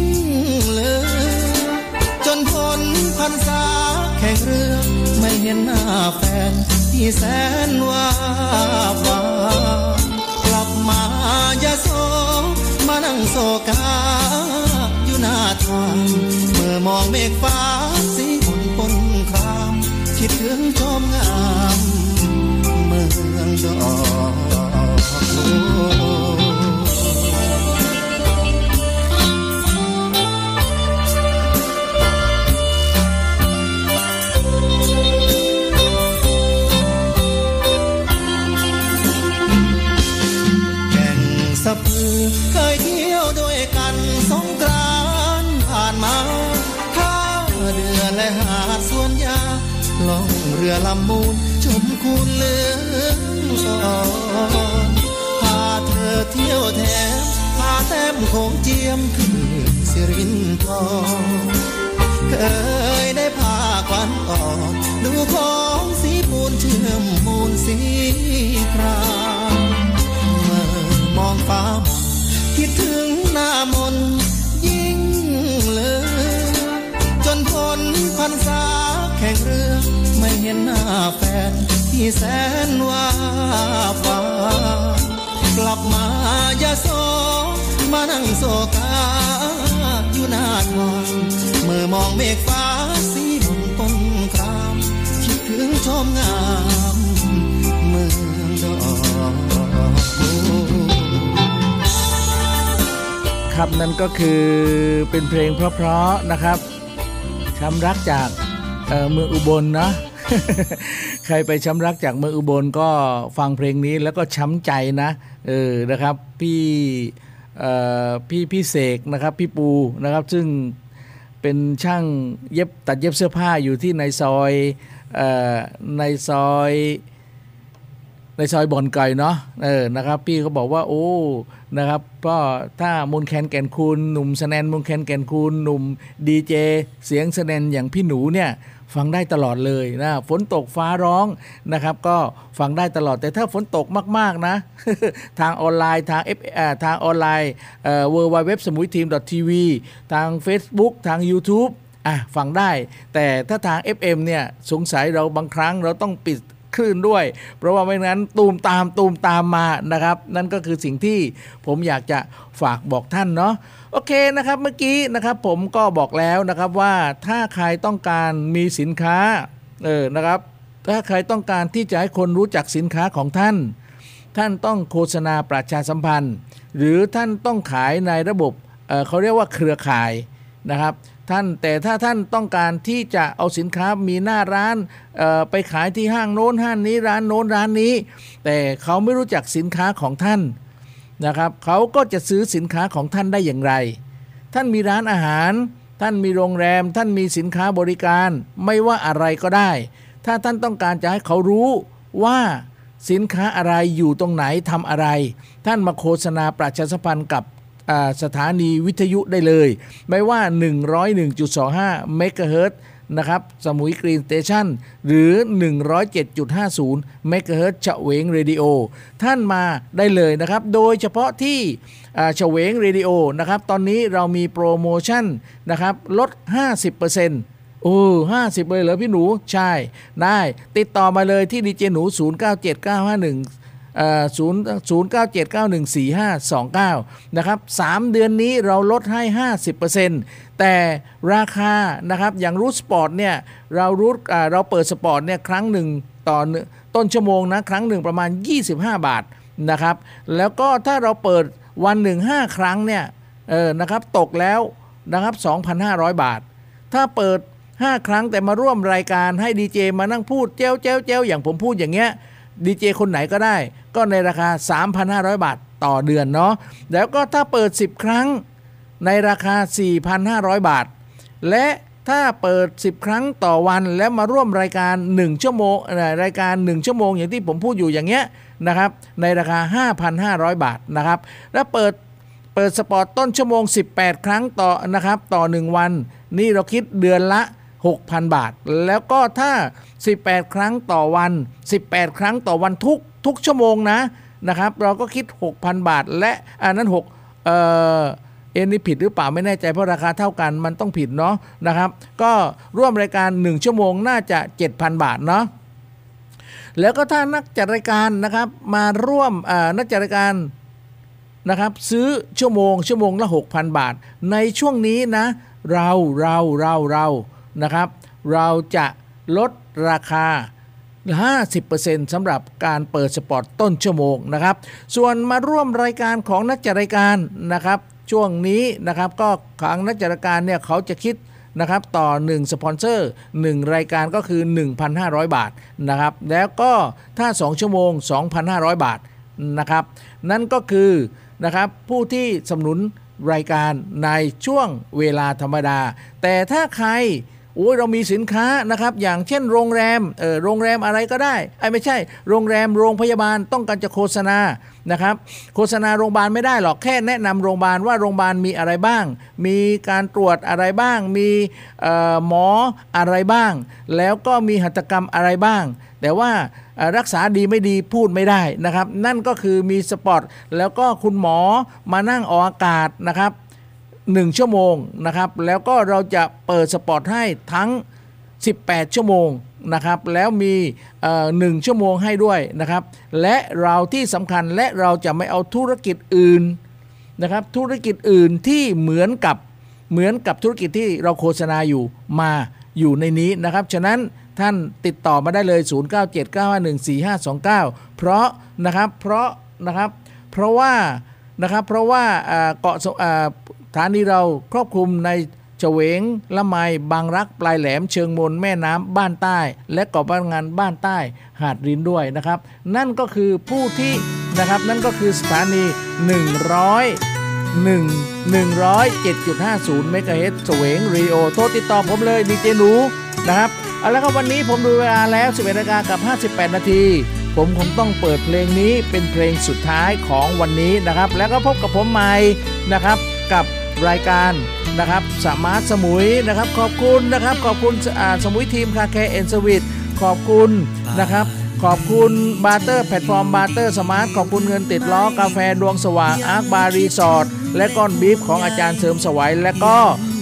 เหลยจนพ้นพันษาแข่งเรือไม่เห็นหน้าแฟนที่แสนว่าหวากลับมายาโสมานั่งโศกา หน้าทางเมื่อมองเมฆฟ้าสีบนปนครามคิดถึงชมงาม เมืองดอก โขงเจียมคืนสิรินทรเคยได้พาควันออนดูของสีมูลเชื่อมมูลสีครามเมื่อมองฟ้ามนคิดถึงหน้ามนยิ่งเหลยจนพ้นพันษาแข่งเรือไม่เห็นหน้าแฟนที่แสนว่าฟ้ากลับมายาโส มานั่งโศกาอยู่หน้าทางเมื่อมองเมฆฟ้าสีบนต้นครามคิดถึงชมงามเมืองดอกครับนั่นก็คือเป็นเพลงเพราะๆนะครับช้ำรักจากเมืองอุบลนะใครไปช้ำรักจากเมืองอุบลก็ฟังเพลงนี้แล้วก็ช้ำใจนะเออนะครับพี่ พี่พี่เสกนะครับพี่ปูนะครับซึ่งเป็นช่างเย็บตัดเย็บเสื้อผ้าอยู่ที่ในซอยอในซอยในซอยบ่อนไก่เนาะเออนะครับ พี่เขาบอกว่าโอ้นะครับก็ถ้ามนแคนแก่นคูณหนุ่มสแนนมนแคนแก่นคูณหนุ่มดีเจเสียงสแนนอย่างพี่หนูเนี่ย ฟังได้ตลอดเลยนะฝนตกฟ้าร้องนะครับ ก็ฟังได้ตลอดแต่ถ้าฝนตกมาก ๆ นะ ทางออนไลน์ทาง F ทางออนไลน์ World Wide Web สมุยทีมทีวีทาง Facebook ทาง YouTube อะฟังได้ แต่ถ้าทาง FM เนี่ยสงสัยเราบางครั้งเราต้องปิด คลื่นด้วย เพราะว่าไม่งั้นตูมตามตูมตามมานะครับ นั่นก็คือสิ่งที่ผมอยากจะฝากบอกท่านเนาะโอเคนะครับเมื่อกี้นะครับผมก็บอกแล้วนะครับว่าถ้าใครต้องการมีสินค้าเออนะครับ ถ้าใครต้องการที่จะให้คนรู้จักสินค้าของท่าน ท่านต้องโฆษณาประชาสัมพันธ์ หรือท่านต้องขายในระบบเเขาเรียกว่าเครือข่ายนะครับ ท่านแต่ถ้าท่านต้องการที่จะเอาสินค้ามีหน้าร้านไปขายที่ห้างโน้นห้างนี้ร้านโน้นร้านนี้ แต่เขาไม่รู้จักสินค้าของท่านนะครับเขาก็จะซื้อสินค้าของท่านได้อย่างไร ท่านมีร้านอาหาร ท่านมีโรงแรม ท่านมีสินค้าบริการไม่ว่าอะไรก็ได้ ถ้าท่านต้องการจะให้เขารู้ว่าสินค้าอะไรอยู่ตรงไหนทำอะไร ท่านมาโฆษณาประชาสัมพันธ์กับ สถานีวิทยุได้เลย ไม่ว่า 101.25 เมกะเฮิรต์นะครับสมุยกรีนสเตชันหรือ 107.50เมกะเฮิรตซ์เฉวงเรดิโอท่านมาได้เลยนะครับ โดยเฉพาะที่เฉวงเรดิโอนะครับ ตอนนี้เรามีโปรโมชั่นนะครับ ลด 50%โอ้ห้าสิบเลยเหรอพี่หนู ใช่ ได้ ติดต่อมาเลยที่ดีเจหนู 0 9 7 9 5 1 ศูนย์ศูนย์เก้าเจ็ดเก้าหนึ่งสี่ห้าสองเก้านะครับสามเดือนนี้เราลดให้ห้าสิบเปอร์เซ็นต์แต่ราคานะครับอย่าง loose spot เนี่ยเรา loose เราเปิด spot เนี่ยครั้งหนึ่งต่อต้นชั่วโมงนะครั้งหนึ่งประมาณ 25 บาทนะครับ แล้วก็ถ้าเราเปิดวันหนึ่ง5ครั้งเนี่ยเออนะครับตกแล้วนะครับ 2,500 บาท ถ้าเปิด 5 ครั้งแต่มาร่วมรายการให้ดีเจมานั่งพูดเจ้าเจ้าเจ้าอย่างผมพูดอย่างเงี้ย ดีเจคนไหนก็ได้ ก็ในราคา 3,500 บาทต่อเดือนเนาะแล้วก็ถ้าเปิด 10 ครั้งในราคา 4,500 บาท และถ้าเปิด 10 ครั้งต่อวันแล้วมาร่วมรายการ 1 ชั่วโมงรายการ 1 ชั่วโมงอย่างที่ผมพูดอยู่อย่างเงี้ยนะครับในราคา 5,500 บาทนะครับแล้วเปิดเปิดสปอร์ตต้นชั่วโมง 18 ครั้งต่อนะครับต่อ 1 วัน นี่เราคิดเดือนละ 6,000 บาท แล้วก็ถ้า 18 ครั้งต่อวัน 18 ครั้งต่อวันทุกทุกชั่วโมงนะนะครับ เราก็คิด 6,000 บาท และอันนั้น6เอ่อเอ็นนี่ผิดหรือเปล่าไม่แน่ใจเพราะราคาเท่ากันมันต้องผิดเนาะนะครับ ก็ร่วมรายการ 1 ชั่วโมงน่าจะ 7,000 บาทเนาะแล้วก็ถ้านักจัดรายการนะครับมาร่วมนักจัดรายการนะครับซื้อชั่วโมงชั่วโมงละ 6,000 บาท ในช่วงนี้นะ เราเราเราเรา นะครับ เราจะลดราคา 50%สำหรับการเปิด spot ต้นชั่วโมงนะครับ ส่วนมาร่วมรายการของนักจัดรายการนะครับ ช่วงนี้นะครับก็ขังนักจัดรายการเนี่ยเขาจะคิดนะครับต่อ 1 สปอนเซอร์ 1 รายการก็คือ 1,500 บาทนะครับ แล้วก็ถ้า 2 ชั่วโมง 2,500 บาทนะครับ นั่นก็คือนะครับผู้ที่สนับสนุนรายการในช่วงเวลาธรรมดา แต่ถ้าใคร โอ้ยเรามีสินค้านะครับอย่างเช่นโรงแรมเออโรงแรมอะไรก็ได้ไอ้ไม่ใช่ โรงแรมโรงพยาบาลต้องการจะโฆษณานะครับโฆษณาโรงพยาบาลไม่ได้หรอกแค่แนะนำโรงพยาบาลว่าโรงพยาบาลมีอะไรบ้าง มีการตรวจอะไรบ้าง มีเอ่อหมออะไรบ้าง แล้วก็มีหัตถกรรมอะไรบ้าง แต่ว่ารักษาดีไม่ดีพูดไม่ได้นะครับ นั่นก็คือมีสปอตแล้วก็คุณหมอมานั่งออกอากาศนะครับ 1 ชั่วโมงนะครับ แล้วก็เราจะเปิดสปอตให้ทั้ง 18 ชั่วโมงนะครับ แล้วมีหนึ่งชั่วโมงให้ด้วยนะครับ และเราที่สำคัญและเราจะไม่เอาธุรกิจอื่นนะครับ ธุรกิจอื่นที่เหมือนกับเหมือนกับธุรกิจที่เราโฆษณาอยู่มาอยู่ในนี้นะครับ ฉะนั้นท่านติดต่อมาได้เลย 0979514529 เพราะนะครับ เพราะนะครับ เพราะว่านะครับ เพราะว่าเกาะ ฐานีเราครอบคลุมในเฉวงละไมบางรักปลายแหลมเชิงมนแม่น้ำบ้านใต้ และเกาะพงันบ้านใต้หาดรินด้วยนะครับ นั่นก็คือผู้ที่นะครับนั่นก็คือสถานี 100 1 107.50เมกะเฮิรตเฉวงรดิโอโทรติดต่อผมเลยดีเจหนูนะครับเอาละครับวันนี้ผมดูเวลาแล้ว 11นาฬิกากับ 58 นาที ผมคงต้องเปิดเพลงนี้เป็นเพลงสุดท้ายของวันนี้นะครับ แล้วก็พบกับผมใหม่นะครับกับ รายการนะครับ Smart สมุยนะครับ ขอบคุณนะครับ ขอบคุณอ่าสมุยทีม Car Care and Suite ขอบคุณนะครับ ขอบคุณ Barter แพลตฟอร์ม Barter Smart ขอบคุณเงินติดล้อกาแฟดวงสว่าง Ark Bar Resort และก้อนบีฟของอาจารย์เสริมสวัยและก็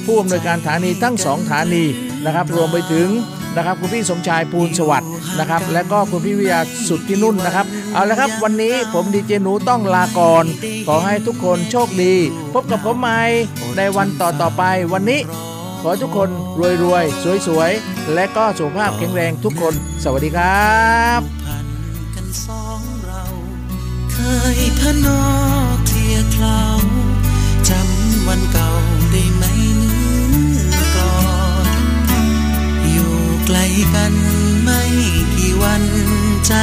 ผู้อำนวยการฐานีทั้งสองฐานีนะครับ รวมไปถึง นะครับคุณพี่สมชายภูลสวัสดิ์นะครับและก็คุณพี่วิยาสุดที่นุ่นนะครับ เอาละครับวันนี้ผมดีเจหนูต้องลาก่อนขอให้ทุกคนโชคดี พบกับผมใหม่ในวันต่อต่อไปวันนี้ ขอทุกคนรวยๆสวยๆและก็สุขภาพแข็งแรงทุกคน สวัสดีครับพันกันสองเราเคยพนอ ใจ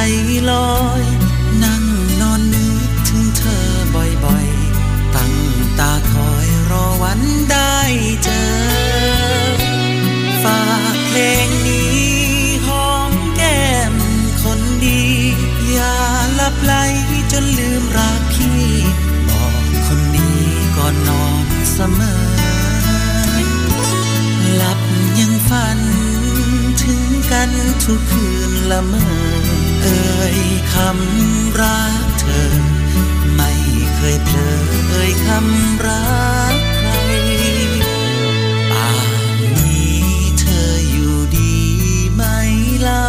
คำรักเธอ ไม่เคยเผลอเอ่ยคำรักใครป่านนี้เธออยู่ดีไหมเล่า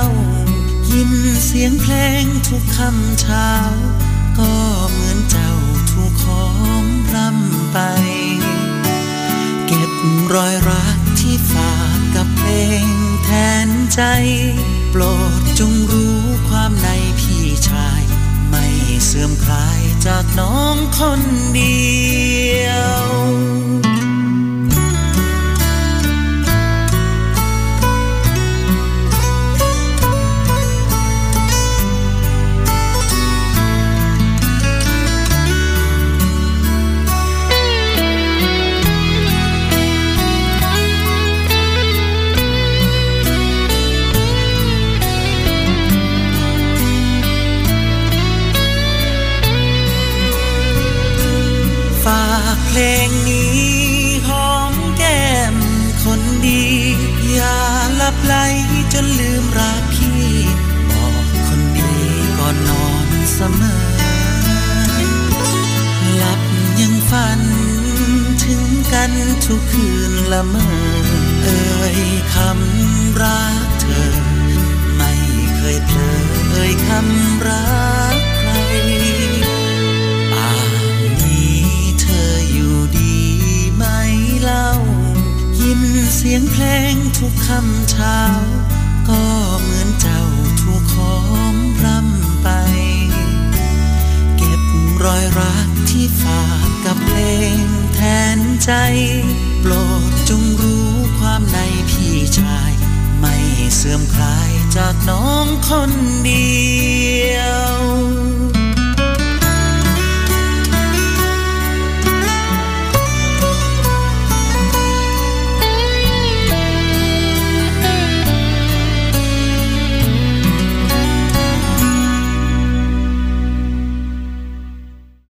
ยินเสียงเพลงทุกคำเช้า ก็เหมือนเจ้าถูกของรำไป เก็บรอยรักที่ฝากกับเพลงแทนใจ โปรดจงรู้ความใน ชาย ไม่เสื่อมคลายจากน้องคนเดียว